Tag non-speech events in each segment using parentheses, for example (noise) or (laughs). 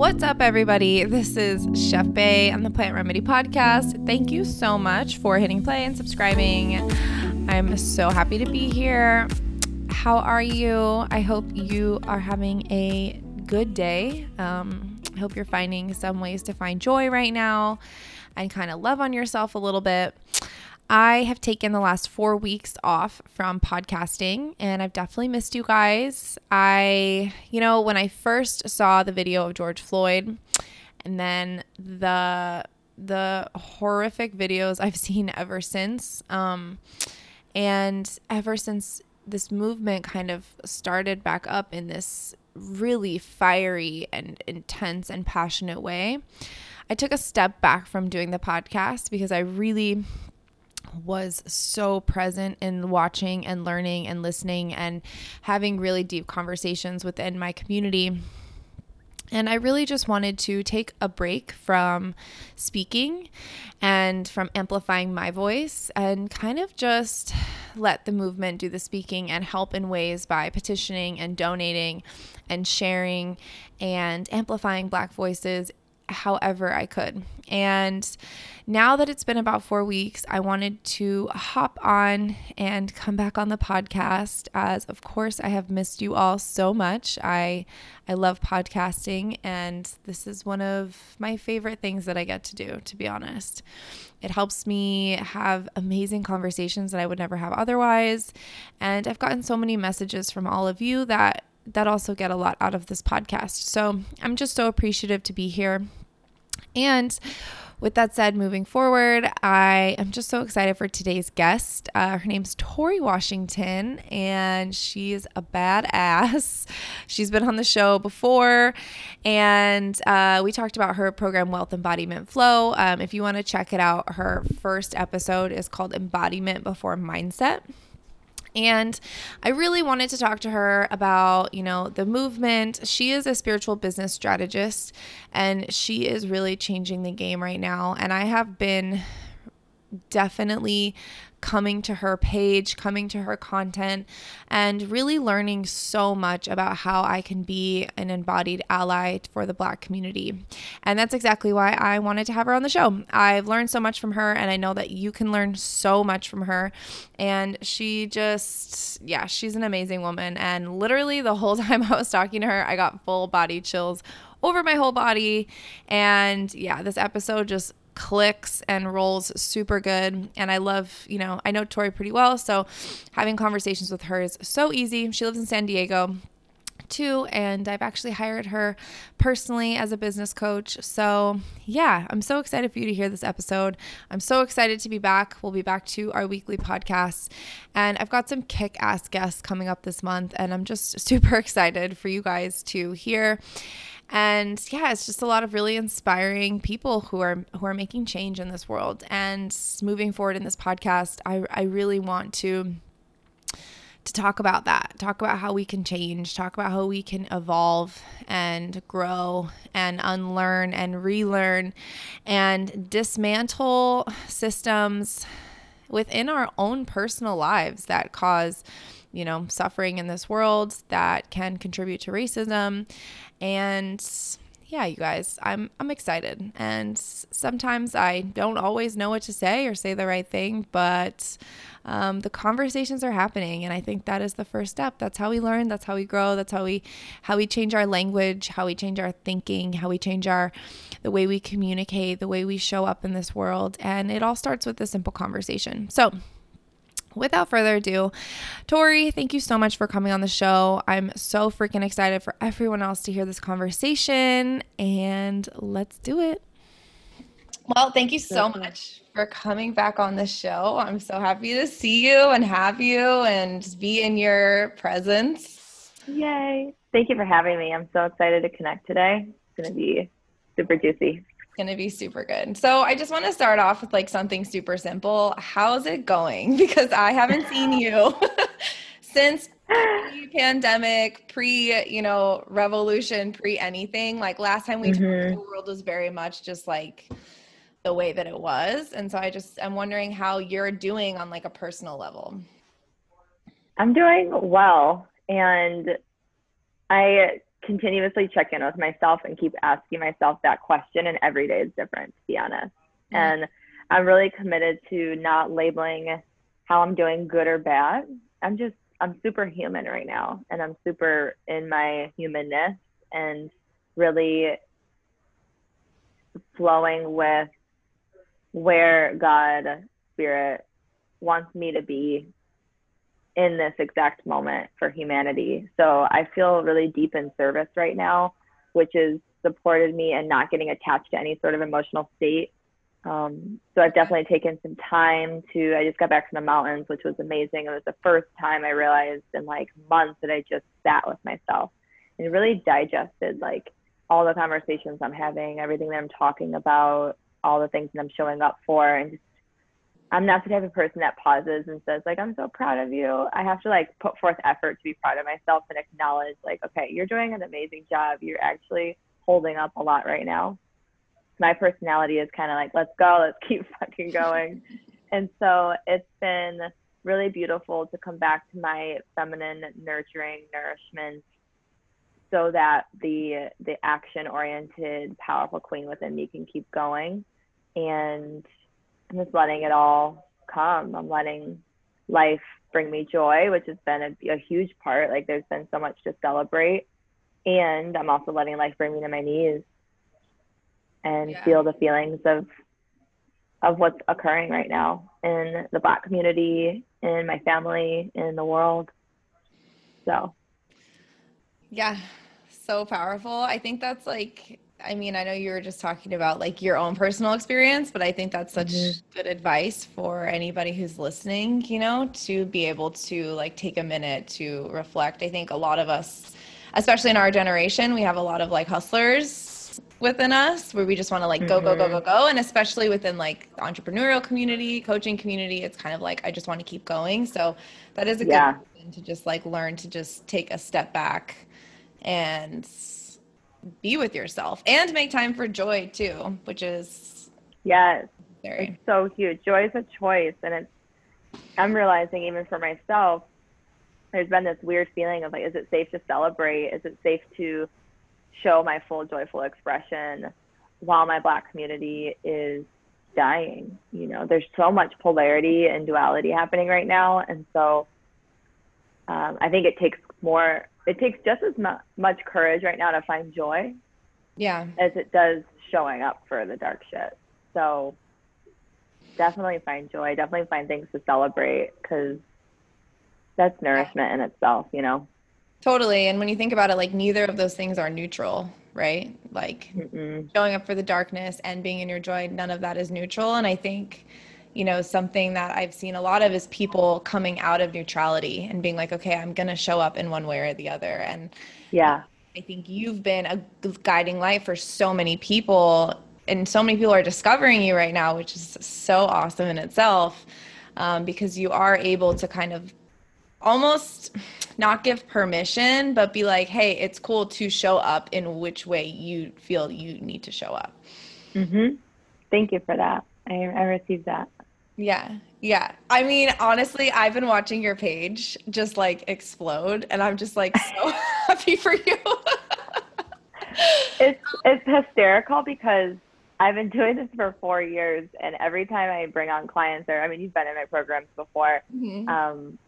What's up, everybody? This is Chef Bay on the Plant Remedy Podcast. Thank you so much for hitting play and subscribing. I'm so happy to be here. How are you? I hope you are having a good day. Um, I hope you're finding some ways to find joy right now and kind of love on yourself a little bit. I have taken the last four weeks off from podcasting and I've definitely missed you guys. I, you know, when I first saw the video of George Floyd and then the the horrific videos I've (laughs) seen ever since, um, and ever since this movement kind of started back up in this really fiery and intense and passionate way, I took a step back from doing the podcast because I really was so present in watching and learning and listening and having really deep conversations within my community. And I really just wanted to take a break from speaking and from amplifying my voice and kind of just let the movement do the speaking and help in ways by petitioning and donating and sharing and amplifying Black voices however I could. And now that it's been about four weeks, I wanted to hop on and come back on the podcast. As of course, I have missed you all so much. I I love podcasting, and this is one of my favorite things that I get to do. To be honest, it helps me have amazing conversations that I would never have otherwise. And I've gotten so many messages from all of you that that also get a lot out of this podcast. So I'm just so appreciative to be here. And with that said, moving forward, I am just so excited for today's guest. Uh, her name's Tori Washington, and she's a badass. (laughs) She's been on the show before, and uh, we talked about her program, Wealth Embodiment Flow. Um, if you want to check it out, her first episode is called Embodiment Before Mindset. And I really wanted to talk to her about, you know, the movement. She is a spiritual business strategist and she is really changing the game right now. And I have been definitely coming to her page, coming to her content, and really learning so much about how I can be an embodied ally for the Black community. And that's exactly why I wanted to have her on the show. I've learned so much from her, and I know that you can learn so much from her. And she just, yeah, she's an amazing woman. And literally, the whole (laughs) time I was talking to her, I got full body chills over my whole body. And yeah, this episode just clicks and rolls super good. And I love, you know, I know Tori pretty well. So having conversations with her is so easy. She lives in San Diego too and I've actually hired her personally as a business coach. So, yeah, I'm so excited for you to hear this episode. I'm so excited to be back. We'll be back to our weekly podcast and I've got some kick-ass guests coming up this month and I'm just (laughs) super excited for you guys to hear and yeah it's just a lot of really inspiring people who are who are making change in this world and moving forward in this podcast i i really want to to talk about that talk about how we can change talk about how we can evolve and grow and unlearn and relearn and dismantle systems within our own personal lives that cause you know, suffering in this world that can contribute to racism. And yeah, you guys, I'm I'm excited. And sometimes I don't always know what to say or say the right thing, but um, the conversations are happening, and I think that is the first step. That's how we learn. That's how we grow. That's how we how we change our language, how we change our thinking, how we change our the way we communicate, the way we show up in this world, and it all starts with a simple conversation. So without further ado, Tori, thank you so much for coming on the show. I'm so freaking excited for everyone else to hear this conversation, and let's do it. Well, thank you so much for coming back on the show. I'm so happy to see you and have you and be in your presence. Yay. Thank you for having me. I'm so excited to connect today. It's going to be super juicy going to be super good. So I just want to start off with like something super simple. How's it going? (laughs) Because I haven't seen you (laughs) since pre-pandemic, pre, you know, revolution, pre anything. Like last time we mm-hmm. talked, the world was very much just like the way that it was. And so I just I'm wondering how you're doing on like a personal level. I'm doing well and I continuously check in with myself and keep asking myself that question. And every day is different, to be honest. Mm-hmm. And I'm really committed to not labeling how I'm doing good or bad. I'm just, I'm super human right now and I'm super in my humanness and really flowing with where God, Spirit wants me to be in this exact moment for humanity. So I feel really deep in service right now, which has supported me and not getting attached to any sort of emotional state. Um, so I've definitely taken some time to, I just got back from the mountains, which was amazing. It was the first time I realized in like months that I just sat with myself and really digested like all the conversations I'm having, everything that I'm talking about, all the things that I'm showing up for, and just I'm not the type of person that pauses and says like I'm so proud of you. I have to like put forth effort to be proud of myself and acknowledge like okay, you're doing an amazing job. You're actually holding up a lot right now. My personality is kind of like let's go, let's (laughs) keep fucking going. and so it's been really beautiful to come back to my feminine nurturing nourishment so that the the action oriented powerful queen within me can keep going and I'm just letting it all come. I'm letting life bring me joy, which has been a, a huge part. Like there's been so much to celebrate. And I'm also letting life bring me to my knees and yeah. feel the feelings of of what's occurring right now in the black community, in my family, in the world. So yeah, so powerful. I think that's like I mean, I know you were just talking about like your own personal experience, but I think that's such mm-hmm. good advice for anybody who's listening, you know, to be able to like take a minute to reflect. I think a lot of us, especially in our generation, we have a lot of like hustlers within us where we just want to like go, go, go, go, mm-hmm. go. And especially within like the entrepreneurial community, coaching community, it's kind of like I just want to keep going. So that is a yeah. good thing to just like learn to just take a step back and be with yourself and make time for joy too, which is yes, very. it's so huge. Joy is a choice, and it's I'm realizing even for myself, there's been this weird feeling of like, is it safe to celebrate? Is it safe to show my full joyful expression while my Black community is dying? You know, there's so much polarity and duality happening right now, and so um, I think it takes more it takes just as mu- much courage right now to find joy yeah. as it does showing up for the dark shit. So definitely find joy. Definitely find things to celebrate because that's nourishment in itself you know? Totally. And when you think about it like neither of those things are neutral right? Like Mm-mm. showing up for the darkness and being in your joy none of that is neutral. And i think you know something that i've seen a lot of is people coming out of neutrality and being like okay i'm going to show up in one way or the other. And yeah. I think you've been a guiding light for so many people and so many people are discovering you right now which is so awesome in itself um, because you are able to kind of almost not give permission but be like hey it's cool to show up in which way you feel you need to show up. Mm-hmm. thank you for that. I, I received that yeah. Yeah. I mean, honestly, I've been watching your page just like explode and I'm just like so (laughs) (laughs) happy for you. it's it's hysterical because I've been doing this for four years and every time I bring on clients or I mean you've been in my programs before, mm-hmm. um,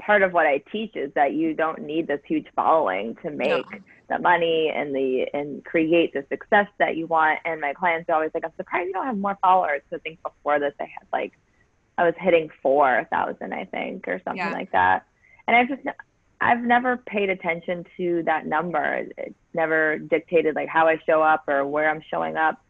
part of what I teach is that you don't need this huge following to make no. the money and the and create the success that you want. And my clients are always like, I'm surprised you don't have more followers. So I think before this I had like I was hitting four thousand, I think, or something yeah. like that. And I've just I've never paid attention to that number. It's never dictated like how I show up or where I'm showing up.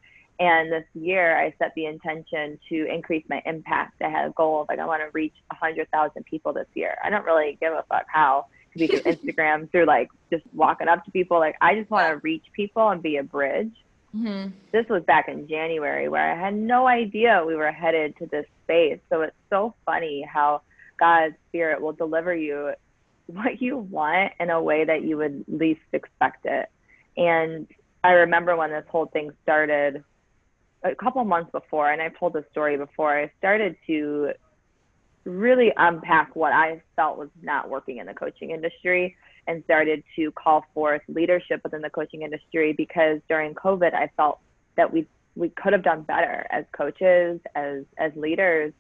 And this year, I set the intention to increase my impact. I had a goal of like I want to reach hundred thousand people this year. I don't really give a fuck how to be through (laughs) Instagram, through like just walking up to people. Like I just want to reach people and be a bridge. Mm-hmm. This was back in January where I had no idea we were headed to this space. So it's so funny how God's spirit will deliver you what you want in a way that you would least expect it. And I remember when this whole thing started a couple months before, and I've told this story before, I started to really unpack what I felt was not working in the coaching industry. and started to call forth leadership within the coaching industry because during COVID, I felt that we we could have done better as coaches, as as leaders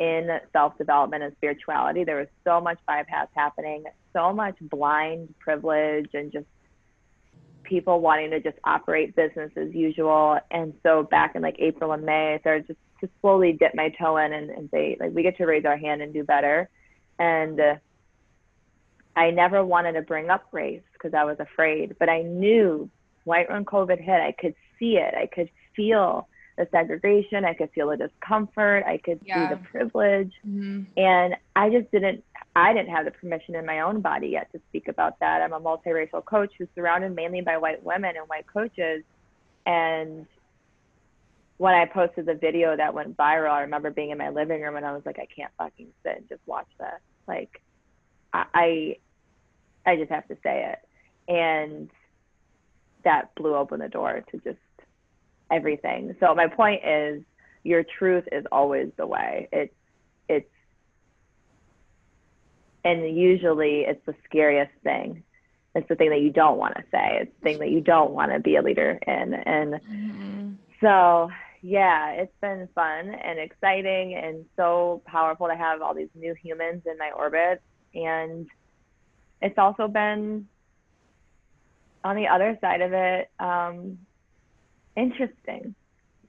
in self development and spirituality. There was so much bypass happening, so much blind privilege, and just people wanting to just operate business as usual. And so back in like April and May, I started just to slowly dip my toe in and, and say like we get to raise our hand and do better. And uh, I never wanted to bring up race because I was afraid, but I knew right when COVID hit, I could see it. I could feel the segregation. I could feel the discomfort. I could yeah. see the privilege. Mm-hmm. And I just didn't, I didn't have the permission in my own body yet to speak about that. I'm a multiracial coach who's surrounded mainly by white women and white coaches. And when I posted the video that went viral, I remember being in my living room and I was like, I can't fucking sit and just watch this. Like, I, I just have to say it. And that blew open the door to just everything. So my point is your truth is always the way. It's it's and usually it's the scariest thing. It's the thing that you don't want to say. It's the thing that you don't want to be a leader in. And mm-hmm. so yeah, it's been fun and exciting and so powerful to have all these new humans in my orbit. And it's also been on the other side of it, um, interesting.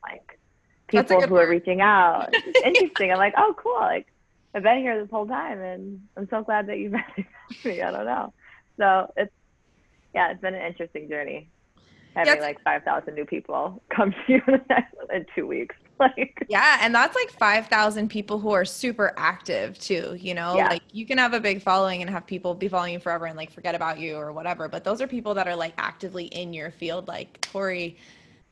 Like people who part. are reaching out. Interesting. I'm like, oh, cool. Like I've been here this whole time, and I'm so glad that you've (laughs) messaged me. I don't know. So it's yeah, it's been an interesting journey. Having yes. like five thousand new people come to you (laughs) in two weeks. (laughs) Like yeah, and that's like five thousand people who are super active too. You know, yeah. like you can have a big following and have people be following you forever and like forget about you or whatever. But those are people that are like actively in your field. Like Tori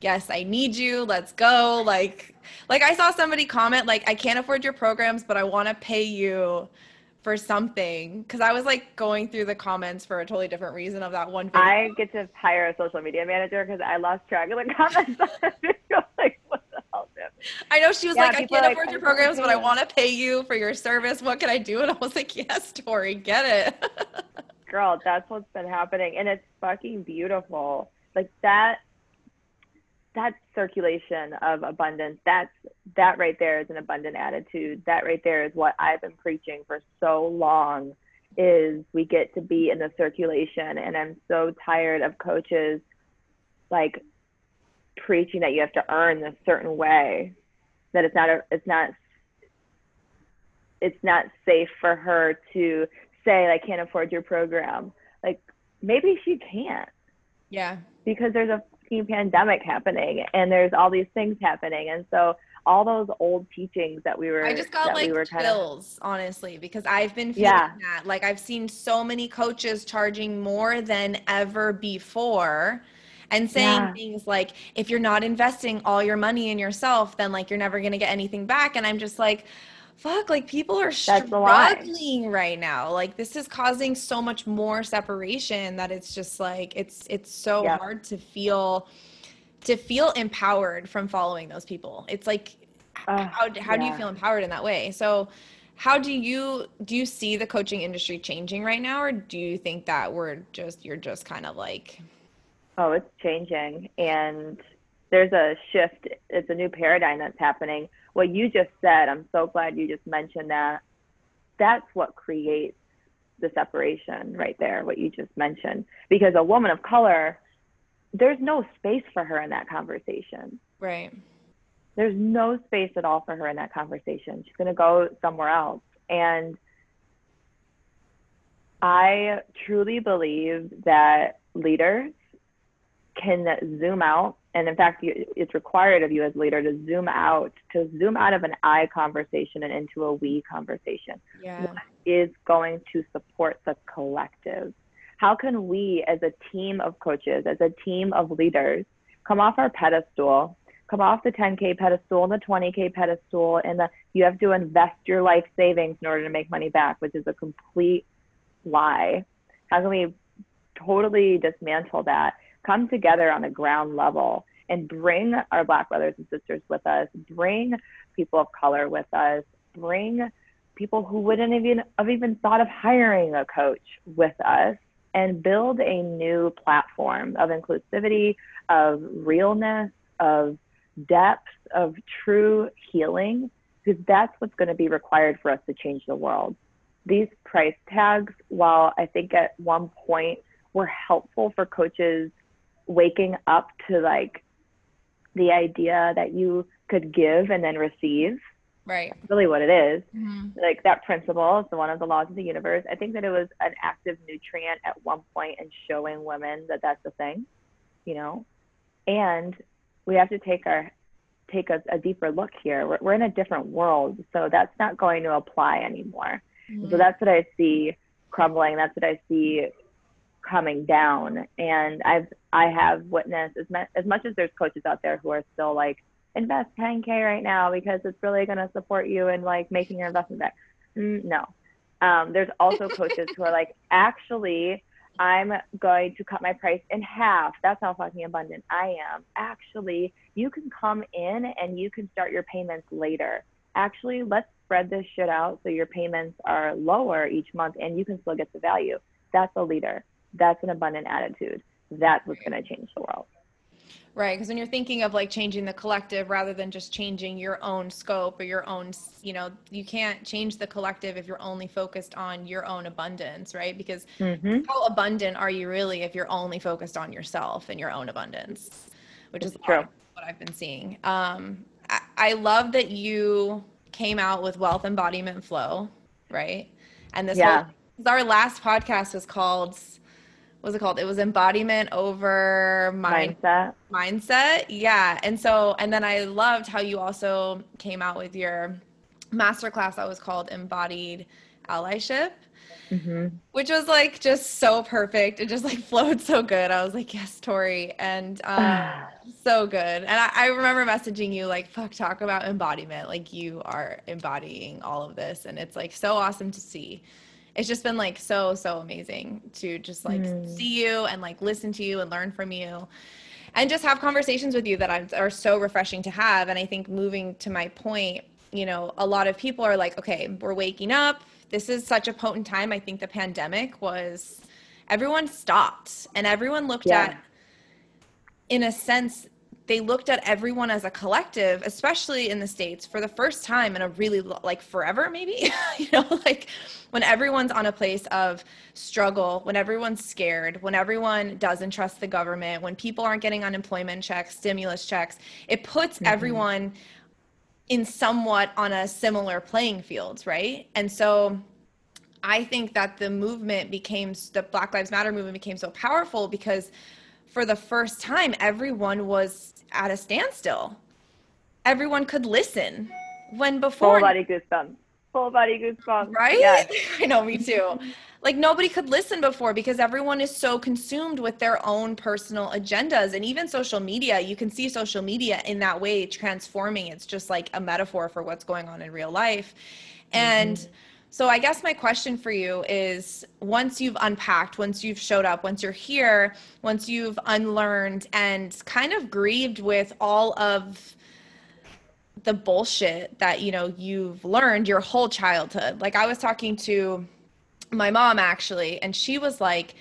yes i need you. Let's go. Like like i saw somebody comment like i can't afford your programs but i want to pay you for something. Because i was like going through the comments for a totally different reason of that one video. i get to hire a social media manager because i lost track of the (laughs) comments (laughs) like what the hell i know she was yeah, like i can't afford like, your programs but i want to pay you for your service. What can i do? (laughs) And i was like yes tori get it. Girl that's what's been happening and it's fucking beautiful. Like that that circulation of abundance that's that right there is an abundant attitude. That right there is what i've been preaching for so long is we get to be in the circulation. And i'm so tired of coaches like preaching that you have to earn a certain way that it's not a, it's not it's not safe for her to say i can't afford your program. Like maybe she can't. Yeah. Because there's a pandemic happening and there's all these things happening and so all those old teachings that we were I just got like we chills of, honestly because I've been feeling yeah. that like I've seen so many coaches charging more than ever before and saying yeah. things like if you're not investing all your money in yourself then like you're never going to get anything back and I'm just like fuck like people are struggling right now. Like this is causing so much more separation that it's just like it's it's so yep. hard to feel to feel empowered from following those people. It's like uh, how, how yeah. do you feel empowered in that way? So how do you do you see the coaching industry changing right now or do you think that we're just you're just kind of like oh it's changing and there's a shift it's a new paradigm that's happening what you just said, I'm so glad you just mentioned that. That's what creates the separation right there, what you just mentioned. Because a woman of color, there's no space for her in that conversation. Right. There's no space at all for her in that conversation. She's going to go somewhere else. And I truly believe that leaders can zoom out and in fact it's required of you as leader to zoom out to zoom out of an i conversation and into a we conversation. Yeah. what is going to support the collective? How can we as a team of coaches as a team of leaders come off our pedestal come off the 10k pedestal and the 20k pedestal and the you have to invest your life savings in order to make money back which is a complete lie. How can we totally dismantle that? Come together on the ground level and bring our Black brothers and sisters with us, bring people of color with us, bring people who wouldn't even have even thought of hiring a coach with us and build a new platform of inclusivity, of realness, of depth, of true healing, because that's what's going to be required for us to change the world. These price tags, while I think at one point were helpful for coaches waking up to like the idea that you could give and then receive. Right. Really, what it is. Mm-hmm. Like that principle is the one of the laws of the universe. I think that it was an active nutrient at one point in showing women that that's a thing, you know. And we have to take our take a, a deeper look here. We're, we're in a different world, so that's not going to apply anymore. Mm-hmm. So that's what I see crumbling. That's what I see coming down. And I've I have witnessed as, me- as much as there's coaches out there who are still like invest 10k right now because it's really going to support you in like making your investment back. Mm, no, um, there's also (laughs) coaches who are like actually I'm going to cut my price in half. That's how fucking abundant I am. Actually, you can come in and you can start your payments later. Actually, let's spread this shit out so your payments are lower each month and you can still get the value. That's a leader. That's an abundant attitude. That's what's going to change the world. Right, because when you're thinking of like changing the collective rather than just changing your own scope or your own, you know, you can't change the collective if you're only focused on your own abundance, right? Because mm-hmm. how abundant are you really if you're only focused on yourself and your own abundance, which is true. what I've been seeing. Um, I, I love that you came out with wealth embodiment flow, right? And this yeah. whole, our last podcast was called was it called? It was embodiment over mind, mindset. Mindset. Yeah. And so, and then I loved how you also came out with your masterclass that was called Embodied Allyship. Mm-hmm. Which was like just so perfect. It just like (laughs) flowed so good. I was like, yes, Tori. And um, (sighs) so good. And I, I remember messaging you like, fuck, talk about embodiment. Like you are embodying all of this. And it's like so awesome to see it's just been like so so amazing to just like mm. see you and like listen to you and learn from you and just have conversations with you that I'm, are so refreshing to have and i think moving to my point you know a lot of people are like okay we're waking up this is such a potent time i think the pandemic was everyone stopped and everyone looked yeah. at in a sense they looked at everyone as a collective especially in the states for the first time in a really like forever maybe (laughs) you know like when everyone's on a place of struggle, when everyone's scared, when everyone doesn't trust the government, when people aren't getting unemployment checks, stimulus checks, it puts mm-hmm. everyone in somewhat on a similar playing field, right? And so I think that the movement became the Black Lives Matter movement became so powerful because for the first time everyone was at a standstill. Everyone could listen when before full body goosebumps full body goosebumps. Right? Yes. (laughs) I know, me too. Like nobody could listen before because everyone is so consumed with their own personal agendas. And even social media, you can see social media in that way transforming. It's just like a metaphor for what's going on in real life. And mm-hmm. So I guess my question for you is once you've unpacked, once you've showed up, once you're here, once you've unlearned and kind of grieved with all of the bullshit that you know you've learned your whole childhood. Like i was talking to my mom actually and she was like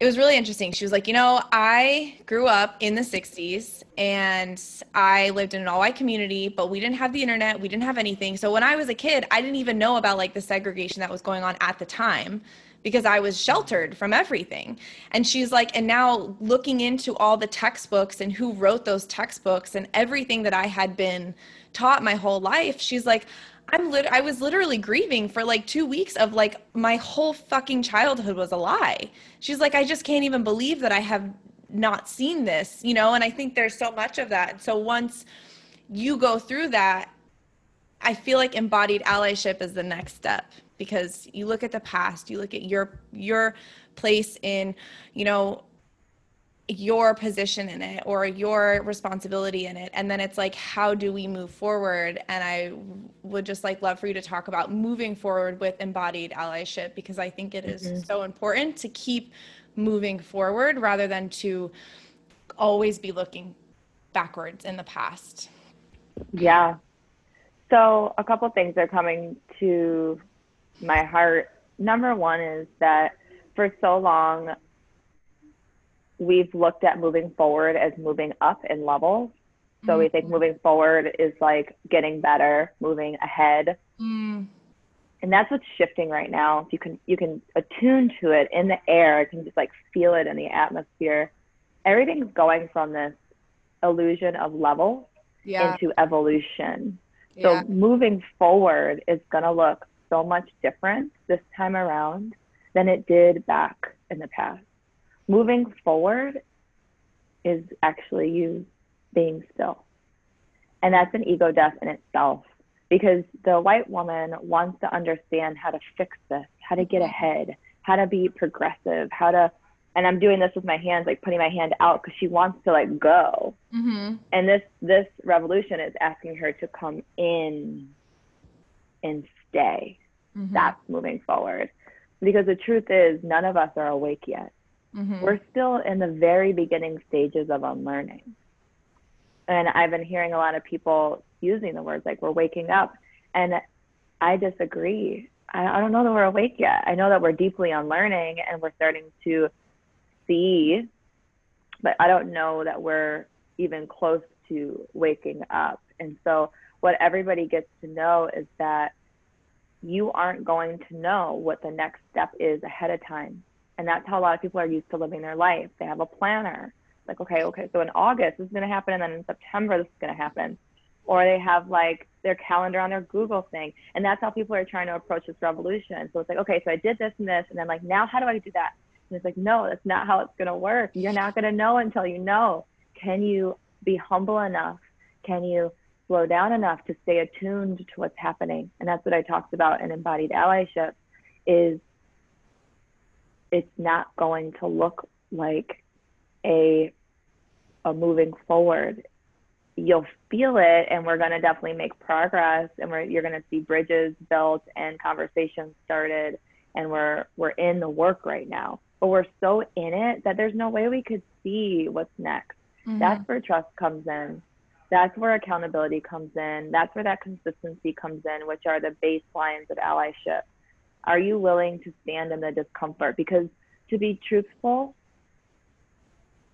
it was really interesting she was like you know i grew up in the 60s and i lived in an all-white community but we didn't have the internet we didn't have anything so when i was a kid i didn't even know about like the segregation that was going on at the time because I was sheltered from everything. And she's like, and now looking into all the textbooks and who wrote those textbooks and everything that I had been taught my whole life, she's like, I'm lit- I was literally grieving for like two weeks of like my whole fucking childhood was a lie. She's like, I just can't even believe that I have not seen this, you know? And I think there's so much of that. So once you go through that, I feel like embodied allyship is the next step because you look at the past, you look at your your place in, you know, your position in it or your responsibility in it and then it's like how do we move forward and i would just like love for you to talk about moving forward with embodied allyship because i think it is mm-hmm. so important to keep moving forward rather than to always be looking backwards in the past yeah so a couple things are coming to my heart. Number one is that for so long, we've looked at moving forward as moving up in levels. So mm-hmm. we think moving forward is like getting better, moving ahead. Mm. And that's what's shifting right now. You can you can attune to it in the air. You can just like feel it in the atmosphere. Everything's going from this illusion of level yeah. into evolution. Yeah. So moving forward is going to look so much different this time around than it did back in the past. Moving forward is actually you being still. And that's an ego death in itself because the white woman wants to understand how to fix this, how to get ahead, how to be progressive, how to and I'm doing this with my hands, like putting my hand out because she wants to like go. Mm-hmm. And this this revolution is asking her to come in and stay. Mm-hmm. That's moving forward. Because the truth is, none of us are awake yet. Mm-hmm. We're still in the very beginning stages of unlearning. And I've been hearing a lot of people using the words like we're waking up. And I disagree. I, I don't know that we're awake yet. I know that we're deeply unlearning and we're starting to see, but I don't know that we're even close to waking up. And so, what everybody gets to know is that you aren't going to know what the next step is ahead of time. And that's how a lot of people are used to living their life. They have a planner. Like, okay, okay, so in August this is going to happen, and then in September this is going to happen. Or they have like their calendar on their Google thing. And that's how people are trying to approach this revolution. So it's like, okay, so I did this and this, and then like, now how do I do that? And it's like, no, that's not how it's going to work. You're not going to know until you know. Can you be humble enough? Can you slow down enough to stay attuned to what's happening? And that's what I talked about in embodied allyship is it's not going to look like a a moving forward. You'll feel it and we're going to definitely make progress and we're, you're going to see bridges built and conversations started and we're we're in the work right now but we're so in it that there's no way we could see what's next. Mm-hmm. That's where trust comes in. That's where accountability comes in. That's where that consistency comes in, which are the baselines of allyship. Are you willing to stand in the discomfort? Because to be truthful,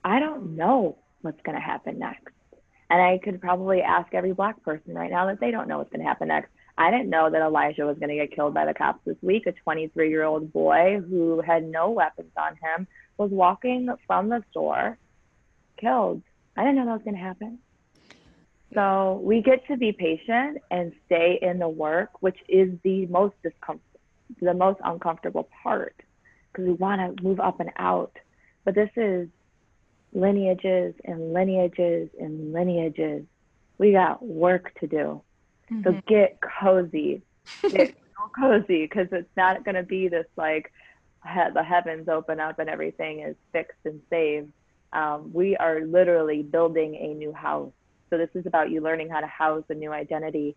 I don't know what's going to happen next. And I could probably ask every black person right now that they don't know what's going to happen next. I didn't know that Elijah was going to get killed by the cops this week. A 23 year old boy who had no weapons on him was walking from the store, killed. I didn't know that was going to happen. So we get to be patient and stay in the work, which is the most discomfort, the most uncomfortable part, because we want to move up and out. But this is lineages and lineages and lineages. We got work to do. Mm-hmm. So get cozy. (laughs) Get cozy because it's not going to be this like he- the heavens open up and everything is fixed and saved. Um, we are literally building a new house. So this is about you learning how to house a new identity.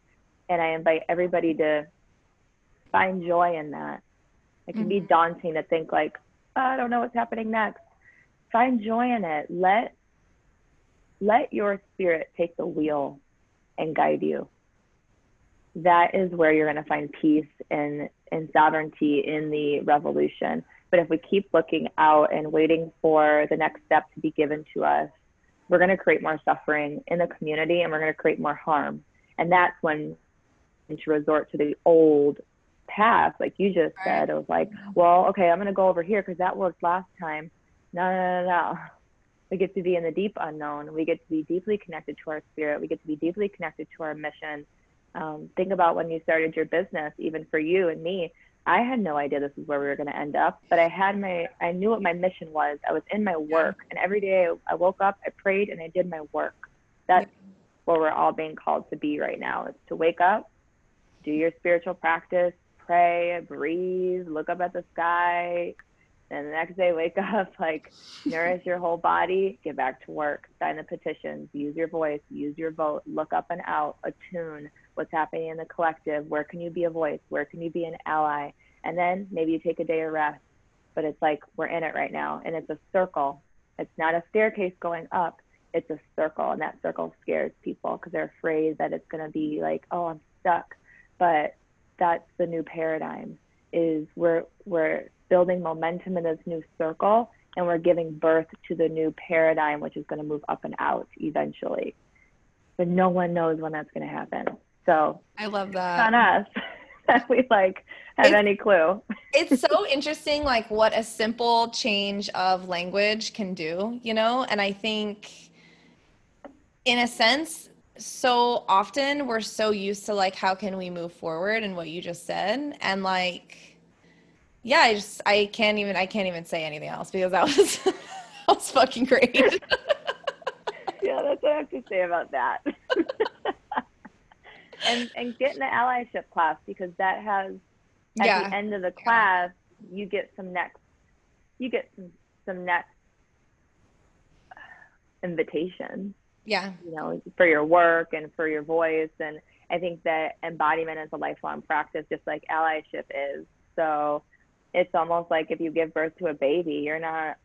And I invite everybody to find joy in that. It can mm-hmm. be daunting to think like, oh, I don't know what's happening next. Find joy in it. Let let your spirit take the wheel and guide you that is where you're going to find peace and, and sovereignty in the revolution. But if we keep looking out and waiting for the next step to be given to us, we're going to create more suffering in the community and we're going to create more harm. And that's when to resort to the old path, like you just said. It was like, well, okay, I'm going to go over here because that worked last time. No, no, no, no. We get to be in the deep unknown. We get to be deeply connected to our spirit. We get to be deeply connected to our mission um, think about when you started your business, even for you and me. I had no idea this is where we were going to end up, but I had my, I knew what my mission was. I was in my work, and every day I woke up, I prayed, and I did my work. That's where we're all being called to be right now. Is to wake up, do your spiritual practice, pray, breathe, look up at the sky, and the next day wake (laughs) up, like nourish your whole body, get back to work, sign the petitions, use your voice, use your vote, look up and out, attune what's happening in the collective, where can you be a voice, where can you be an ally, and then maybe you take a day of rest. But it's like we're in it right now, and it's a circle. It's not a staircase going up. It's a circle, and that circle scares people because they're afraid that it's going to be like, oh, I'm stuck. But that's the new paradigm. Is we're we're building momentum in this new circle and we're giving birth to the new paradigm which is going to move up and out eventually. But no one knows when that's going to happen. So i love that. on us. (laughs) That we like have it's, any clue. (laughs) it's so interesting like what a simple change of language can do you know? And i think in a sense so often we're so used to like how can we move forward and what you just said? And like yeah i just i can't even i can't even say anything else because that (laughs) was that was fucking great. (laughs) Yeah that's what i have to say about that. (laughs) And and get in the allyship class because that has at yeah. the end of the class you get some next you get some some next invitation yeah. you know for your work and for your voice. And i think that embodiment is a lifelong practice just like allyship is. So it's almost like if you give birth to a baby you're not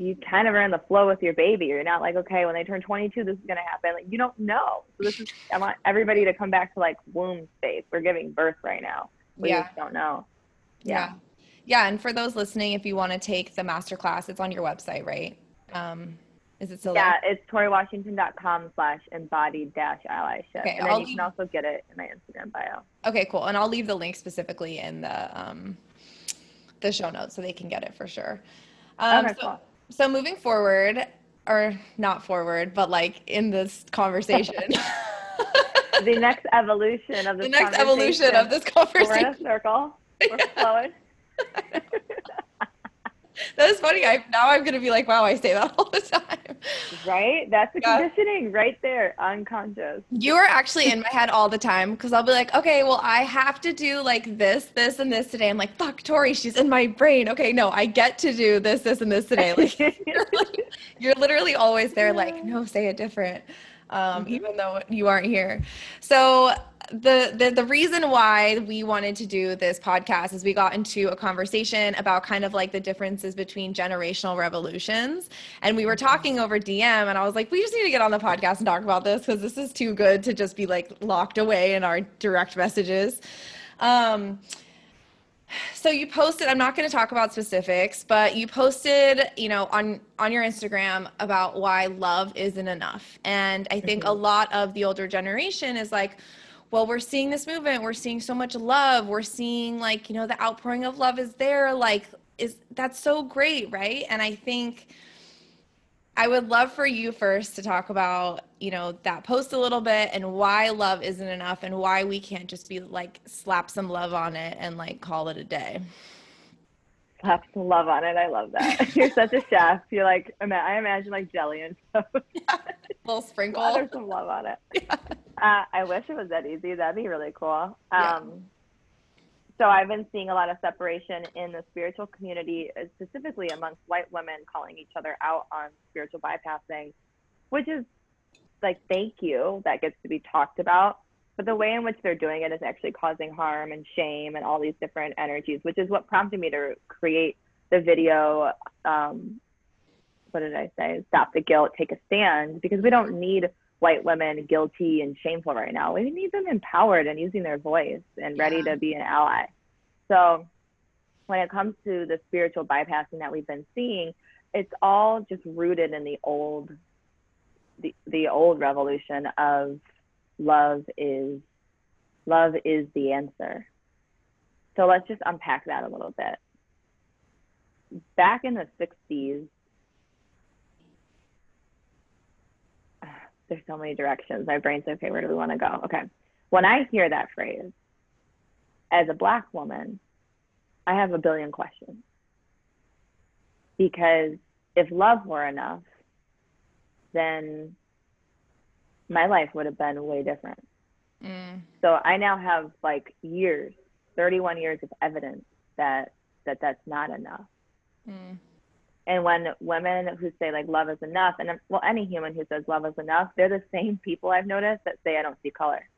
you kind of are in the flow with your baby. You're not like okay when they turn 22 this is going to happen. Like you don't know. So this is i want everybody to come back to like womb space. We're giving birth right now. We yeah. just don't know. Yeah. yeah. Yeah and for those listening if you want to take the master class it's on your website right? Um is it still yeah, there? it's toriwashington.com slash embodied dash allyship. Okay, and then I'll you leave... can also get it in my Instagram bio. Okay, cool. And I'll leave the link specifically in the um the show notes so they can get it for sure. Um, okay, so, cool. so moving forward, or not forward, but like in this conversation. (laughs) (laughs) the next evolution of this the next evolution of this conversation. We're in a circle. We're (laughs) flowing. (laughs) that is funny. I now I'm gonna be like, wow, I say that (laughs) all the time. Right? That's the yeah. conditioning right there, unconscious. You are actually in my head all the time because I'll be like, okay, well, I have to do like this, this, and this today. I'm like, fuck, Tori, she's in my brain. Okay, no, I get to do this, this, and this today. (laughs) Like, you're, like you're literally always there, like, no, say it different. Um, mm-hmm. even though you aren't here. So the, the the reason why we wanted to do this podcast is we got into a conversation about kind of like the differences between generational revolutions and we were mm-hmm. talking over dm and i was like we just need to get on the podcast and talk about this because this is too good to just be like locked away in our direct messages um, so you posted i'm not going to talk about specifics but you posted you know on on your instagram about why love isn't enough and i think mm-hmm. a lot of the older generation is like well we're seeing this movement we're seeing so much love we're seeing like you know the outpouring of love is there like is that's so great right? And i think i would love for you first to talk about you know that post a little bit and why love isn't enough and why we can't just be like slap some love on it and like call it a day. Slap some love on it. I love that. (laughs) You're such a chef. You're like i imagine like jelly and stuff. Yeah. (laughs) little (laughs) sprinkle. There's some love on it. Yeah. Uh, I wish it was that easy. That'd be really cool. Um, yeah. So I've been seeing a lot of separation in the spiritual community, uh, specifically amongst white women calling each other out on spiritual bypassing, which is like, thank you. That gets to be talked about. But the way in which they're doing it is actually causing harm and shame and all these different energies, which is what prompted me to create the video. Um, what did I say? Stop the guilt, take a stand, because we don't need white women guilty and shameful right now. We need them empowered and using their voice and ready yeah. to be an ally. So when it comes to the spiritual bypassing that we've been seeing, it's all just rooted in the old the, the old revolution of love is love is the answer. So let's just unpack that a little bit. Back in the 60s, there's so many directions. My brain's okay. Where do we want to go? Okay. When I hear that phrase, as a black woman, I have a billion questions. Because if love were enough, then my life would have been way different. Mm. So I now have like years, 31 years of evidence that that that's not enough. Mm. And when women who say like love is enough, and well, any human who says love is enough, they're the (laughs) same people I've noticed that say I don't see color.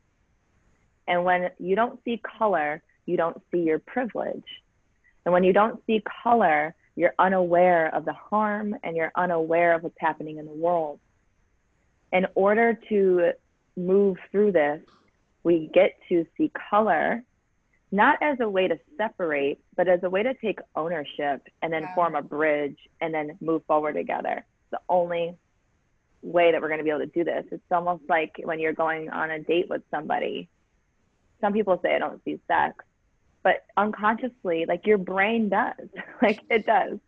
And when you don't see color, you don't see your privilege. And when you don't see color, you're unaware of the harm and you're unaware of what's happening in the world. In order to move through this, we get to see color not as a way to separate, but as a way to take ownership and then yeah. form a bridge and then move forward together. It's the only way that we're going to be able to do this. It's almost like when you're going on a date with somebody. Some people say I don't see sex, but unconsciously, like your brain does, (laughs) like it does.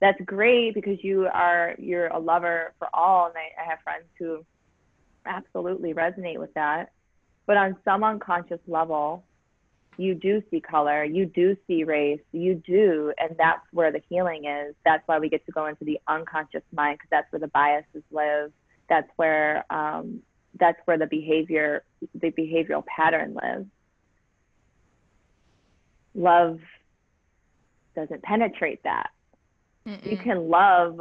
That's great because you are you're a lover for all, and I, I have friends who absolutely resonate with that. But on some unconscious level, you do see color, you do see race, you do, and that's where the healing is. That's why we get to go into the unconscious mind because that's where the biases live. That's where um, that's where the behavior, the behavioral pattern lives. Love doesn't penetrate that. Mm-mm. You can love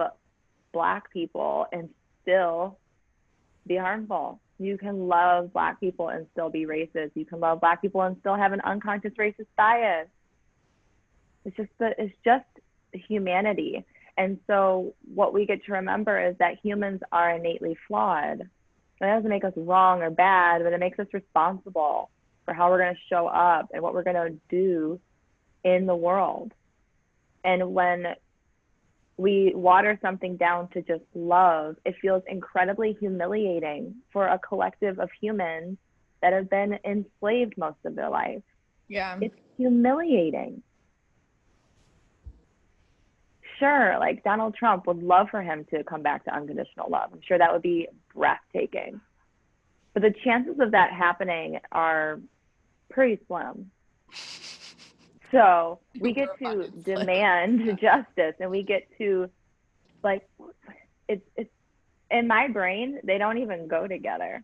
black people and still be harmful you can love black people and still be racist. You can love black people and still have an unconscious racist bias. It's just the, it's just humanity. And so what we get to remember is that humans are innately flawed. That doesn't make us wrong or bad, but it makes us responsible for how we're going to show up and what we're going to do in the world. And when we water something down to just love, it feels incredibly humiliating for a collective of humans that have been enslaved most of their life. Yeah. It's humiliating. Sure, like Donald Trump would love for him to come back to unconditional love. I'm sure that would be breathtaking. But the chances of that happening are pretty slim. So we get to demand justice and we get to like it's it's in my brain they don't even go together.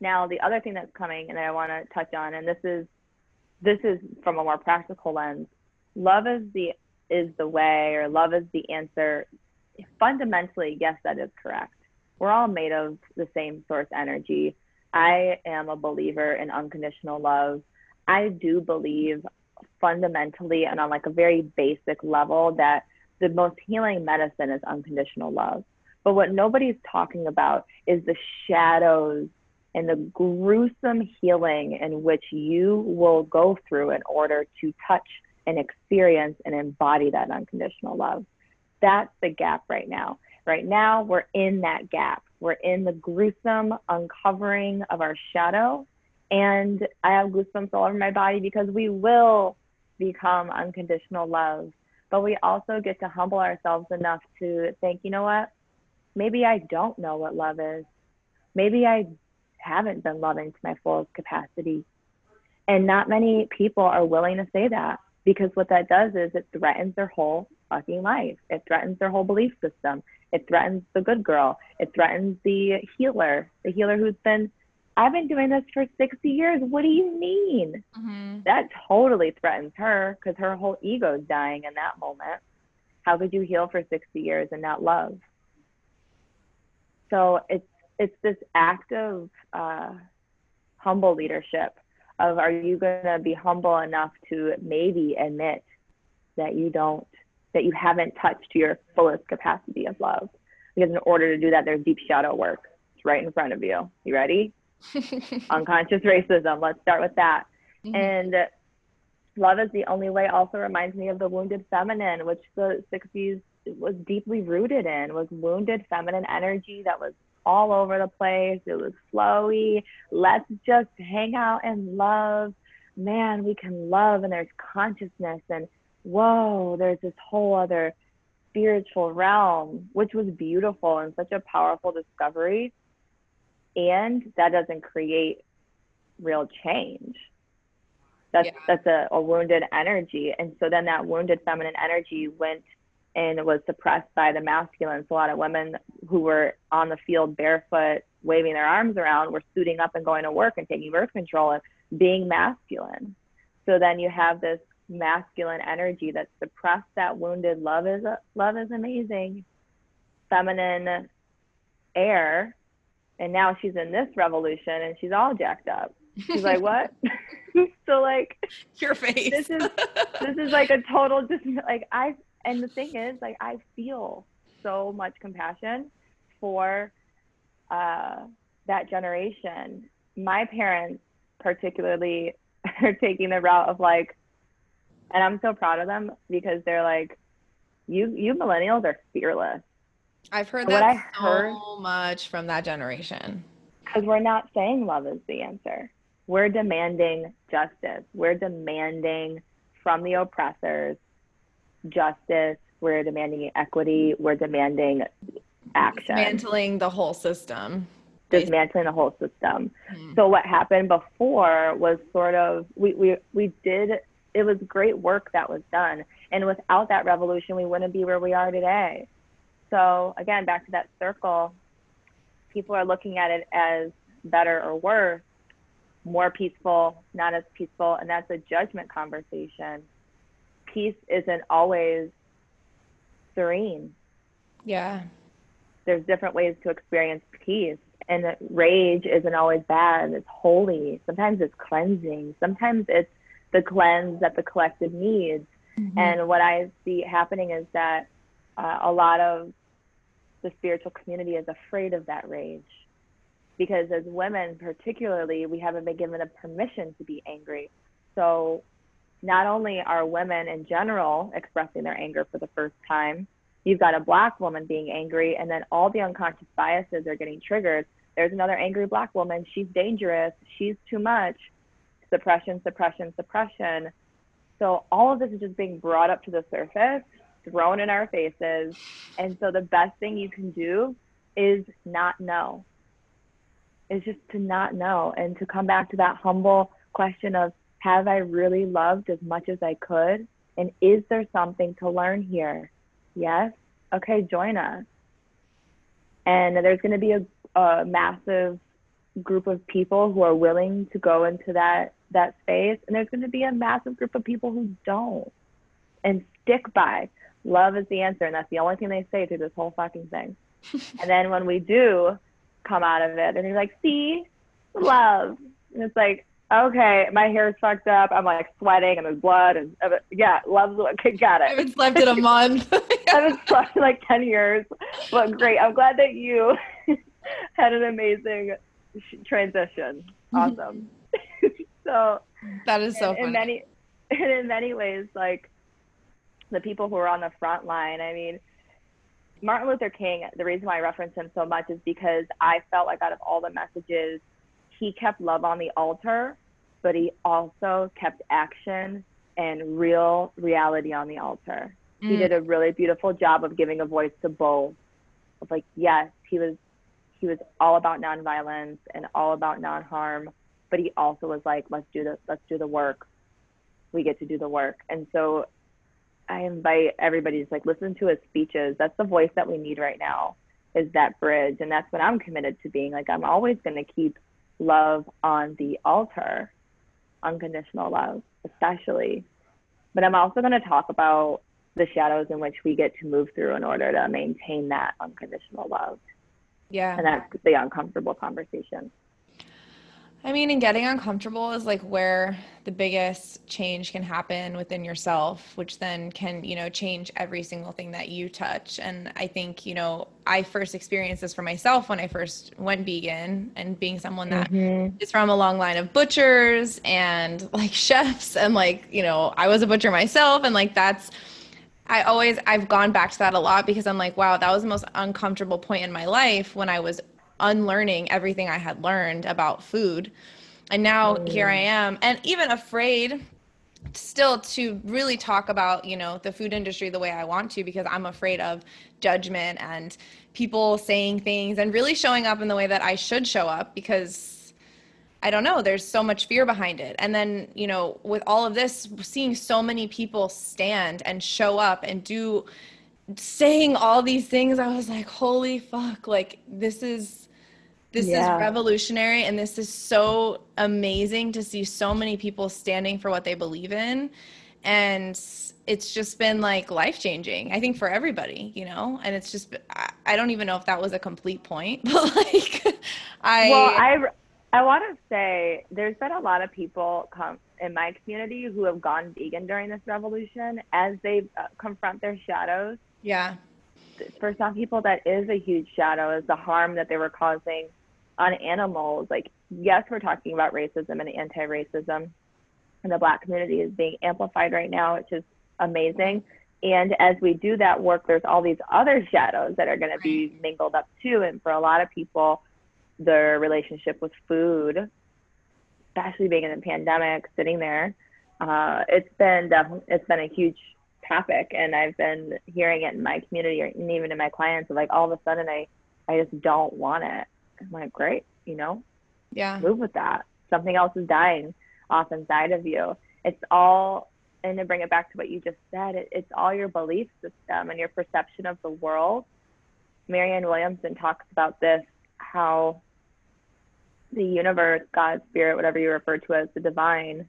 Now the other thing that's coming and that I want to touch on and this is this is from a more practical lens. Love is the is the way or love is the answer. Fundamentally, yes, that is correct. We're all made of the same source energy. I am a believer in unconditional love. I do believe fundamentally and on like a very basic level that the most healing medicine is unconditional love. But what nobody's talking about is the shadows and the gruesome healing in which you will go through in order to touch and experience and embody that unconditional love. That's the gap right now. Right now, we're in that gap. We're in the gruesome uncovering of our shadow. And I have goosebumps all over my body because we will become unconditional love. But we also get to humble ourselves enough to think, you know what? Maybe I don't know what love is. Maybe I haven't been loving to my fullest capacity. And not many people are willing to say that because what that does is it threatens their whole fucking life. It threatens their whole belief system. It threatens the good girl. It threatens the healer, the healer who's been I've been doing this for 60 years. What do you mean? Mm-hmm. That totally threatens her because her whole ego is dying in that moment. How could you heal for 60 years and not love? So it's it's this act of uh, humble leadership of are you going to be humble enough to maybe admit that you don't that you haven't touched your fullest capacity of love because in order to do that there's deep shadow work it's right in front of you you ready (laughs) unconscious racism. Let's start with that. Mm-hmm. And love is the only way also reminds me of the wounded feminine, which the 60s was deeply rooted in, was wounded feminine energy that was all over the place. It was flowy. Let's just hang out and love. Man, we can love and there's consciousness and whoa, there's this whole other spiritual realm, which was beautiful and such a powerful discovery and that doesn't create real change. That's yeah. that's a, a wounded energy. And so then that wounded feminine energy went and was suppressed by the masculine. So a lot of women who were on the field barefoot waving their arms around were suiting up and going to work and taking birth control and being masculine. So then you have this masculine energy that suppressed that wounded love is love is amazing. Feminine air and now she's in this revolution and she's all jacked up. She's like what? (laughs) (laughs) So like your face. this is (laughs) this is like a total just like i and the thing is like i feel so much compassion for uh that generation. My parents particularly are taking the route of like, and I'm so proud of them because they're like, you you millennials are fearless. I've heard that I so heard, much from that generation. Because we're not saying love is the answer. We're demanding justice. We're demanding from the oppressors justice. We're demanding equity. We're demanding action. Dismantling the whole system. Dismantling the whole system. Mm. So what happened before was sort of we, we we did it was great work that was done. And without that revolution we wouldn't be where we are today. So again, back to that circle, people are looking at it as better or worse, more peaceful, not as peaceful, and that's a judgment conversation. Peace isn't always serene. Yeah. There's different ways to experience peace. And rage isn't always bad. It's holy. Sometimes it's cleansing. Sometimes it's the cleanse that the collective needs. Mm-hmm. And what I see happening is that uh, a lot of the spiritual community is afraid of that rage. Because as women particularly we haven't been given a permission to be angry. So not only are women in general expressing their anger for the first time you've got a black woman being angry and then all the unconscious biases are getting triggered. There's another angry black woman. She's dangerous. She's too much. Suppression suppression suppression. So all of this is just being brought up to the surface thrown in our faces. And so the best thing you can do is not know. Is just to not know and to come back to that humble question of have I really loved as much as I could? And is there something to learn here? Yes? Okay, join us. And there's going to be a, a massive group of people who are willing to go into that that space and there's going to be a massive group of people who don't and stick by love is the answer, and that's the only thing they say through this whole fucking thing. (laughs) and then when we do come out of it, and they're like, "See, love," and it's like, okay, my hair's fucked up. I'm like sweating, and there's blood, and uh, yeah, love's okay, got it. I haven't slept in a month. I haven't slept in like ten years, but great. I'm glad that you (laughs) had an amazing transition. Awesome. (laughs) so that is so in, in many in many ways like the people who are on the front line. I mean, Martin Luther King, the reason why I reference him so much is because I felt like out of all the messages, he kept love on the altar, but he also kept action and real reality on the altar. Mm. He did a really beautiful job of giving a voice to both. Of like, yes, he was he was all about nonviolence and all about non-harm, but he also was like, let's do the let's do the work. We get to do the work. And so I invite everybody to like listen to his speeches. That's the voice that we need right now is that bridge. And that's what I'm committed to being. Like I'm always gonna keep love on the altar, unconditional love, especially. But I'm also gonna talk about the shadows in which we get to move through in order to maintain that unconditional love. Yeah. And that's the uncomfortable conversation. I mean, and getting uncomfortable is like where the biggest change can happen within yourself, which then can, you know, change every single thing that you touch. And I think, you know, I first experienced this for myself when I first went vegan and being someone that mm-hmm. is from a long line of butchers and like (laughs) chefs. And like, you know, I was a butcher myself. And like, that's, I always, I've gone back to that a lot because I'm like, wow, that was the most uncomfortable point in my life when I was unlearning everything I had learned about food. And now mm. here I am, and even afraid still to really talk about you know the food industry the way i want to because i'm afraid of judgment and people saying things and really showing up in the way that i should show up because i don't know there's so much fear behind it and then you know with all of this seeing so many people stand and show up and do saying all these things i was like holy fuck like this is this yeah. is revolutionary and this is so amazing to see so many people standing for what they believe in. And it's just been like life changing i think for everybody you know? And it's just i don't even know if that was a complete point (laughs) but like i well i i want to say there's been a lot of people come in my community who have gone vegan during this revolution as they uh, confront their shadows. Yeah. For some people that is a huge shadow is the harm that they were causing on animals. Like, yes, we're talking about racism and anti racism, in the Black community is being amplified right now, which is amazing. And as we do that work, there's all these other shadows that are going to be mingled up too. And for a lot of people, their relationship with food, especially being in the pandemic, sitting there, uh, it's been it's been a huge topic, and I've been hearing it in my community and even in my clients. Like all of a sudden, I I just don't want it. I'm like, great, you know, yeah, move with that. Something else is dying off inside of you. It's all, and to bring it back to what you just said, it, it's all your belief system and your perception of the world. Marianne Williamson talks about this how the universe, God, spirit, whatever you refer to as the divine,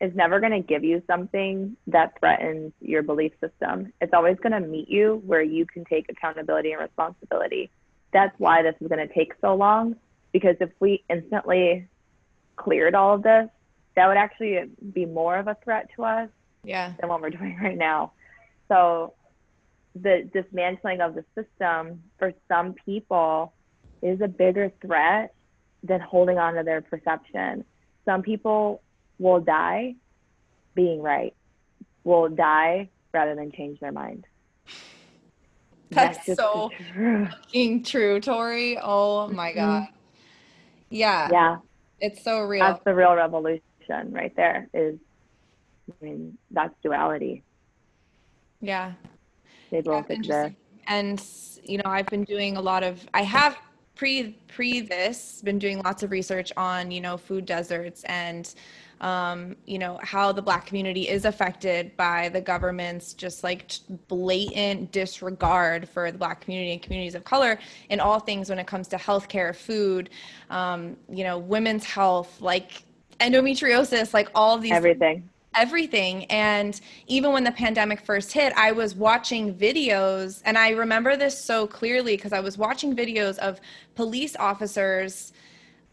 is never going to give you something that threatens your belief system. It's always going to meet you where you can take accountability and responsibility. That's why this is going to take so long because if we instantly cleared all of this, that would actually be more of a threat to us yeah. than what we're doing right now. So the dismantling of the system for some people is a bigger threat than holding on to their perception. Some people will die being right, will die rather than change their mind. That's, That's so true. fucking true, Tori. Oh my mm-hmm. God. Yeah. Yeah. It's so real. That's the real revolution right there is I mean, that's duality. Yeah. They both exist. And you know, I've been doing a lot of I have pre pre this been doing lots of research on, you know, food deserts and um, you know, how the black community is affected by the government's just like blatant disregard for the black community and communities of color in all things when it comes to healthcare, food, um, you know, women's health, like endometriosis, like all these everything. Everything. And even when the pandemic first hit, I was watching videos, and I remember this so clearly because I was watching videos of police officers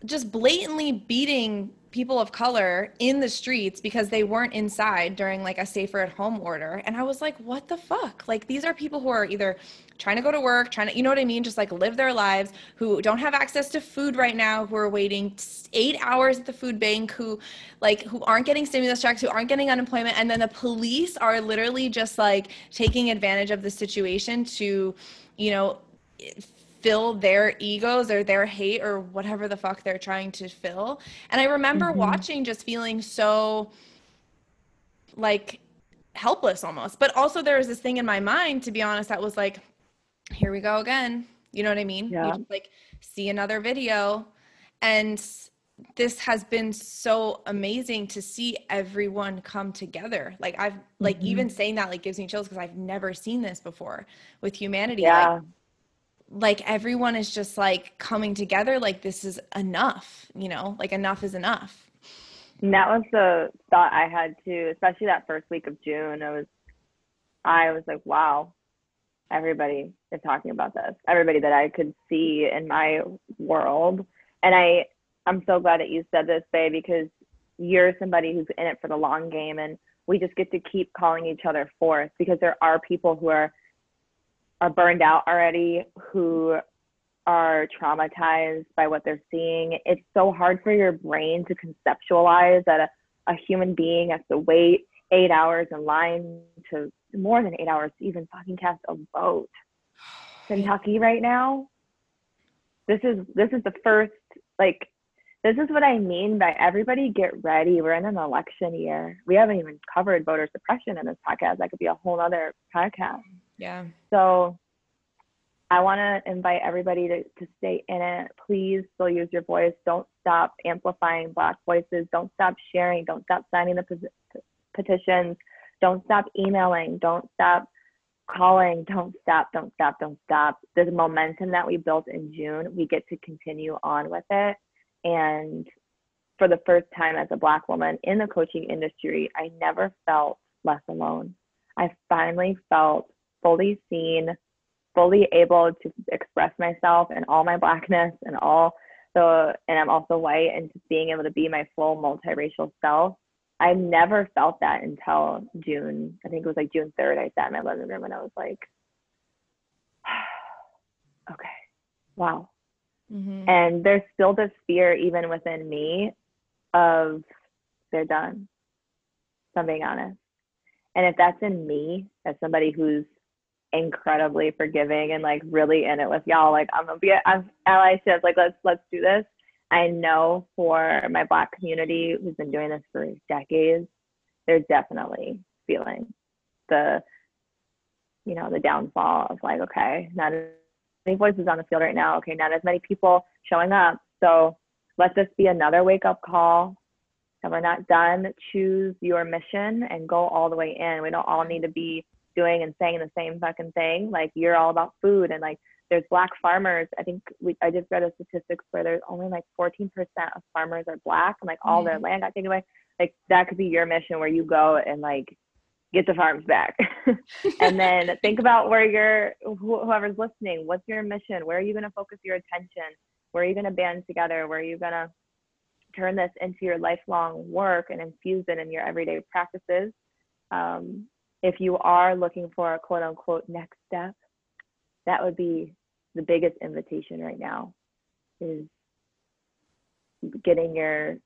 just blatantly beating people of color in the streets because they weren't inside during like a safer at home order. And i was like what the fuck? Like these are people who are either trying to go to work trying to you know what i mean? Just like live their lives who don't have access to food right now who are waiting 8 hours at the food bank who like who aren't getting stimulus checks who aren't getting unemployment. And then the police are literally just like taking advantage of the situation to you know fill their egos or their hate or whatever the fuck they're trying to fill. And I remember mm-hmm. watching just feeling so like helpless almost. But also there was this thing in my mind, to be honest, that was like, here we go again. You know what I mean? Yeah. Just, like see another video. And this has been so amazing to see everyone come together. Like I've like mm-hmm. even saying that like gives me chills because I've never seen this before with humanity. Yeah. Like like everyone is just like coming together like this is enough you know? Like enough is enough. And that was the thought i had too especially that first week of june. I was i was like wow everybody is talking about this. Everybody that i could see in my world. And i i'm so glad that you said this babe because you're somebody who's in it for the long game and we just get to keep calling each other forth because there are people who are are burned out already, who are traumatized by what they're seeing. It's so hard for your brain to conceptualize that a, a human being has to wait eight hours in line to more than eight hours to even fucking cast a vote. Kentucky right now. This is this is the first like this is what I mean by everybody get ready. We're in an election year. We haven't even covered voter suppression in this podcast. That could be a whole other podcast. Yeah. So I want to invite everybody to, to stay in it. Please still use your voice. Don't stop amplifying Black voices. Don't stop sharing. Don't stop signing the petitions. Don't stop emailing. Don't stop calling. Don't stop. Don't stop. Don't stop. The momentum that we built in June, we get to continue on with it. And for the first time as a Black woman in the coaching industry, I never felt less alone. I finally felt fully seen, fully able to express myself and all my blackness and all the, and I'm also white and just being able to be my full multiracial self. I never felt that until June. I think it was like June 3rd. I sat in my living room and I was like, (sighs) okay, wow. Mm-hmm. And there's still this fear, even within me, of they're done. I'm being honest. And if that's in me as somebody who's incredibly forgiving and like really in it with y'all, like I'm gonna be I'm allyship, like let's let's do this. I know for my black community who's been doing this for decades, they're definitely feeling the you know the downfall of like okay not as many voices on the field right now. Okay not as many people showing up. So let this be another wake up call and we're not done. Choose your mission and go all the way in. We don't all need to be doing and saying the same fucking thing like you're all about food and like there's black farmers. I think we i just read a statistics where there's only like 14% of farmers are black and like all mm-hmm. their land got taken away. Like that could be your mission where you go and like get the farms back. (laughs) And then (laughs) think about where you're wh- whoever's listening. What's your mission? Where are you going to focus your attention? Where are you going to band together? Where are you going to turn this into your lifelong work and infuse it in your everyday practices? Um, if you are looking for a quote unquote next step that would be the biggest invitation right now is getting your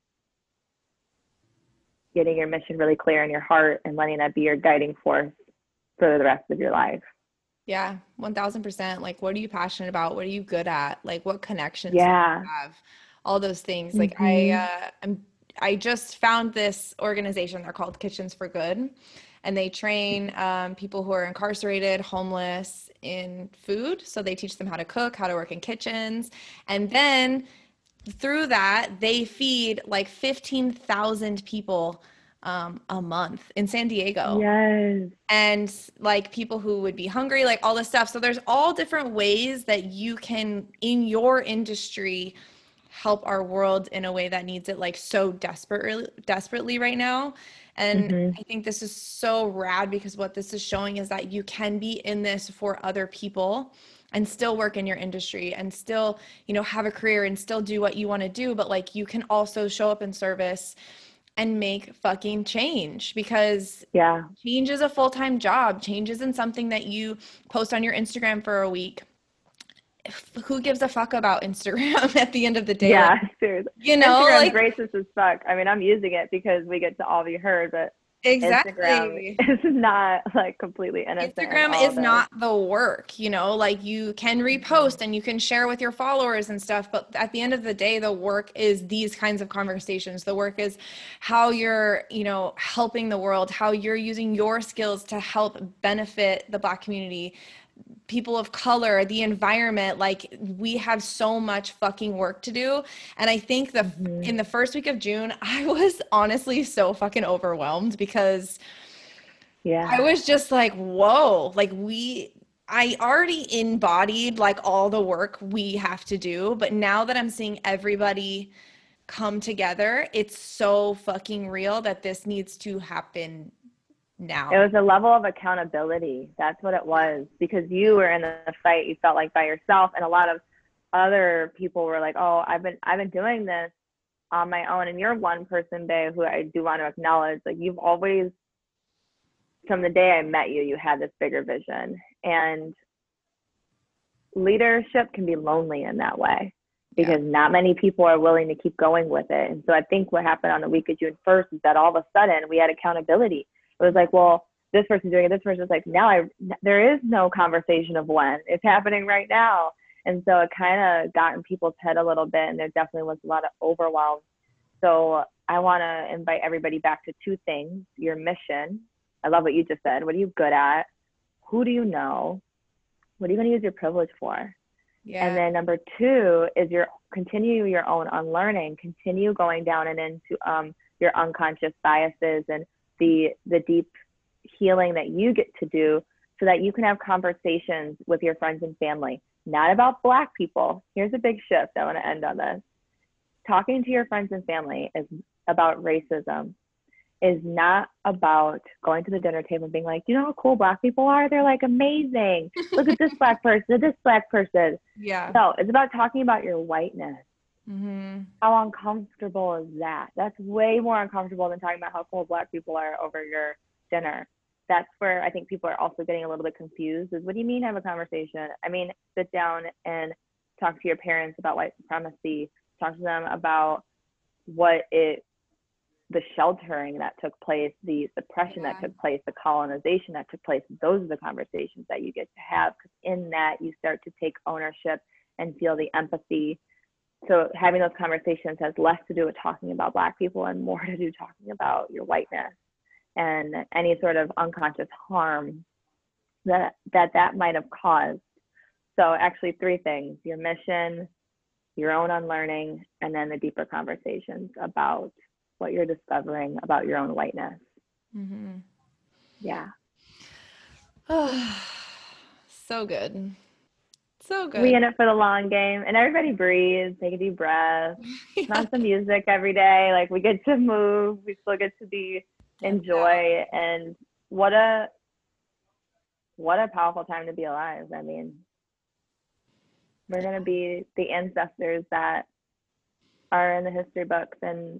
getting your mission really clear in your heart and letting that be your guiding force for the rest of your life. Yeah, 1000%. Like, what are you passionate about? What are you good at? Like, what connections yeah. have? All those things. Like, mm-hmm. I, uh, I'm, I just found this organization. They're called Kitchens for Good. And they train um, people who are incarcerated, homeless in food. So they teach them how to cook, how to work in kitchens. And then through that, they feed like 15,000 people um, a month in San Diego. Yes. And like people who would be hungry, like all this stuff. So there's all different ways that you can, in your industry, help our world in a way that needs it like so desperately desperately right now and mm-hmm. i think this is so rad because what this is showing is that you can be in this for other people and still work in your industry and still you know have a career and still do what you want to do but like you can also show up in service and make fucking change because yeah. change is a full-time job. Change isn't something that you post on your instagram for a week who gives a fuck about Instagram (laughs) at the end of the day? Yeah, like, seriously. You know, Instagram's like racist as fuck. I mean, I'm using it because we get to all be heard, but Exactly. Instagram is (laughs) not like completely innocent. Instagram is not the work, you know, like you can repost and you can share with your followers and stuff, but at the end of the day, the work is these kinds of conversations. The work is how you're, you know, helping the world, how you're using your skills to help benefit the black community people of color, the environment, like we have so much fucking work to do. And I think the mm-hmm. in the first week of June, (laughs) I was honestly so fucking overwhelmed because yeah. I was just like, whoa, like we I already embodied like all the work we have to do, but now that I'm seeing everybody come together, it's so fucking real that this needs to happen now? It was a level of accountability. That's what it was because you were in the fight. You felt like by yourself, and a lot of other people were like, "Oh, I've been I've been doing this on my own." And you're one person, Bae, who I do want to acknowledge. Like you've always, from the day I met you, you had this bigger vision, and leadership can be lonely in that way because yeah. not many people are willing to keep going with it. And so I think what happened on the week of June 1st is that all of a sudden we had accountability it was like, well, this person's doing it. This person's like, now I there is no conversation of when it's happening right now. And so it kind of got in people's head a little bit, and there definitely was a lot of overwhelm. So I want to invite everybody back to two things: your mission. I love what you just said. What are you good at? Who do you know? What are you going to use your privilege for? Yeah. And then number two is your continue your own unlearning. Continue going down and into um, your unconscious biases and the the deep healing that you get to do so that you can have conversations with your friends and family not about black people here's a big shift i want to end on this talking to your friends and family is about racism is not about going to the dinner table and being like, you know how cool black people are? They're like amazing. Look at this (laughs) black person, this black person. Yeah. No, it's about talking about your whiteness Mm-hmm. How uncomfortable is that? That's way more uncomfortable than talking about how cool black people are over your dinner. That's where I think people are also getting a little bit confused. Is what do you mean have a conversation? I mean, sit down and talk to your parents about white supremacy. Talk to them about what it the sheltering that took place, the suppression yeah. that took place, the colonization that took place, those are the conversations that you get to have. Because in that, you start to take ownership and feel the empathy. So having those conversations has less to do with talking about Black people and more (laughs) to do talking about your whiteness and any sort of unconscious harm that that that might have caused. So actually, three things: your mission, your own unlearning, and then the deeper conversations about what you're discovering about your own whiteness. Mm-hmm. Yeah. Oh, (sighs) so good. So good. We in it for the long game, and everybody breathes, take a deep breath, (laughs) yeah. on some music every day. Like we get to move, we still get to be enjoy, yeah. and what a what a powerful time to be alive. I mean, we're gonna be the ancestors that are in the history books, and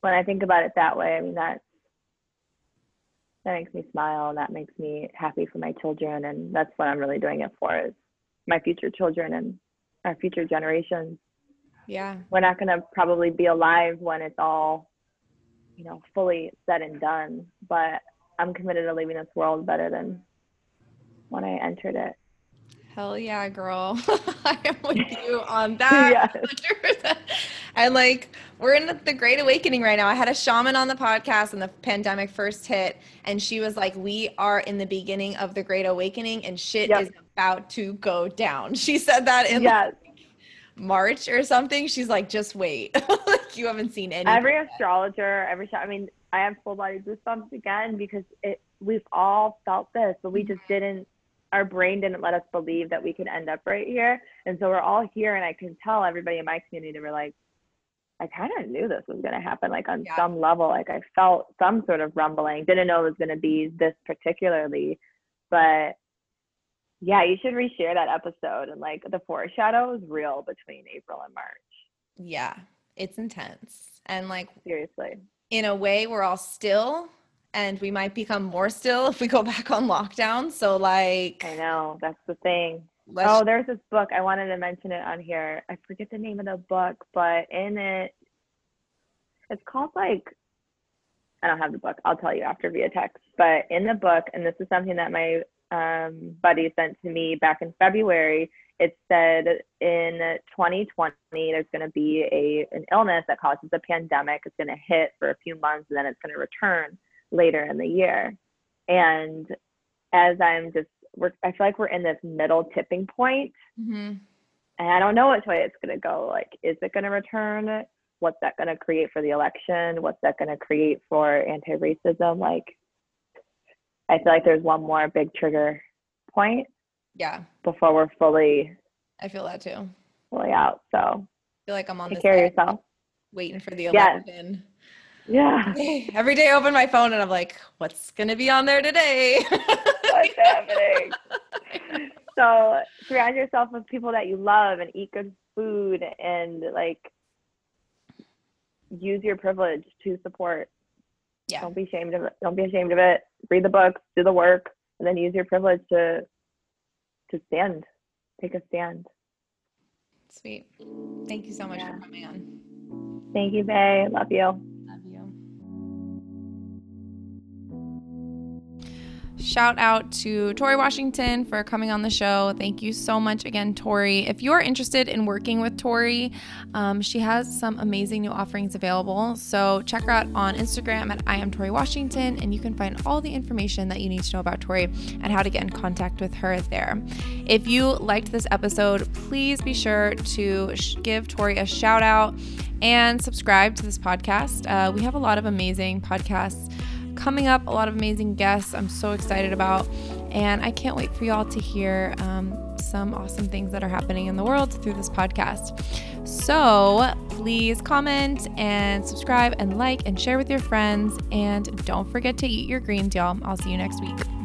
when I think about it that way, I mean that that makes me smile and that makes me happy for my children and that's what I'm really doing it for is my future children and our future generations. Yeah. We're not going to probably be alive when it's all, you know, fully said and done, but I'm committed to leaving this world better than when I entered it. Hell yeah, girl. (laughs) I am with you on that. (laughs) yes. (laughs) And like, we're in the Great Awakening right now. I had a shaman on the podcast when the pandemic first hit, and she was like, We are in the beginning of the Great Awakening, and shit yep. is about to go down. (laughs) She said that in yes. like March or something. She's like, Just wait. (laughs) like, you haven't seen any. Every astrologer, every, I mean, I have full body goosebumps again because it, we've all felt this, but we just mm-hmm. didn't our brain didn't let us believe that we could end up right here. And so we're all here and I can tell everybody in my community we're like, I kind of knew this was going to happen, like on yeah. some level. Like I felt some sort of rumbling. Didn't know it was going to be this particularly, but yeah, you should reshare that episode. And like the foreshadow is real between April and March. Yeah, it's intense. And like, seriously, in a way, we're all still and we might become more still (laughs) if we go back on lockdown. So like I know, that's the thing. Oh, there's this book. I wanted to mention it on here. I forget the name of the book, but in it it's called like I don't have the book. I'll tell you after via text. But in the book, and this is something that my um, buddy sent to me back in February, it said in 2020 there's going to be a an illness that causes a pandemic. It's going to hit for a few months and then it's going to return later in the year. And as I'm just, we're, I feel like we're in this middle tipping point. Mm-hmm. And I don't know which way it's going to go. Like, is it going to return? What's that going to create for the election? What's that going to create for anti racism? Like, I feel like there's one more big trigger point. Yeah. Before we're fully. I feel that too. Fully out. So. I feel like I'm on take care of yourself. Waiting for the election. Yes. Yeah. (laughs) Every day I open my phone and I'm like, what's going to be on there today? (laughs) what's happening? so surround yourself with people that you love and eat good food and like use your privilege to support. Yeah. Don't be ashamed of it. Don't be ashamed of it. Read the books, do the work, and then use your privilege to to stand. Take a stand. Sweet. Thank you so much yeah. for coming on. Thank you, Bay. Love you. Shout out to Tori Washington for coming on the show. Thank you so much again, Tori. If you're interested in working with Tori, um, she has some amazing new offerings available. So check her out on Instagram at I am Tori Washington, and you can find all the information that you need to know about Tori and how to get in contact with her there. If you liked this episode, please be sure to sh- give Tori a shout out and subscribe to this podcast. Uh, we have a lot of amazing podcasts coming up, a lot of amazing guests I'm so excited about. And I can't wait for y'all to hear um, some awesome things that are happening in the world through this podcast. So please comment and subscribe and like and share with your friends. And don't forget to eat your greens, y'all. I'll see you next week.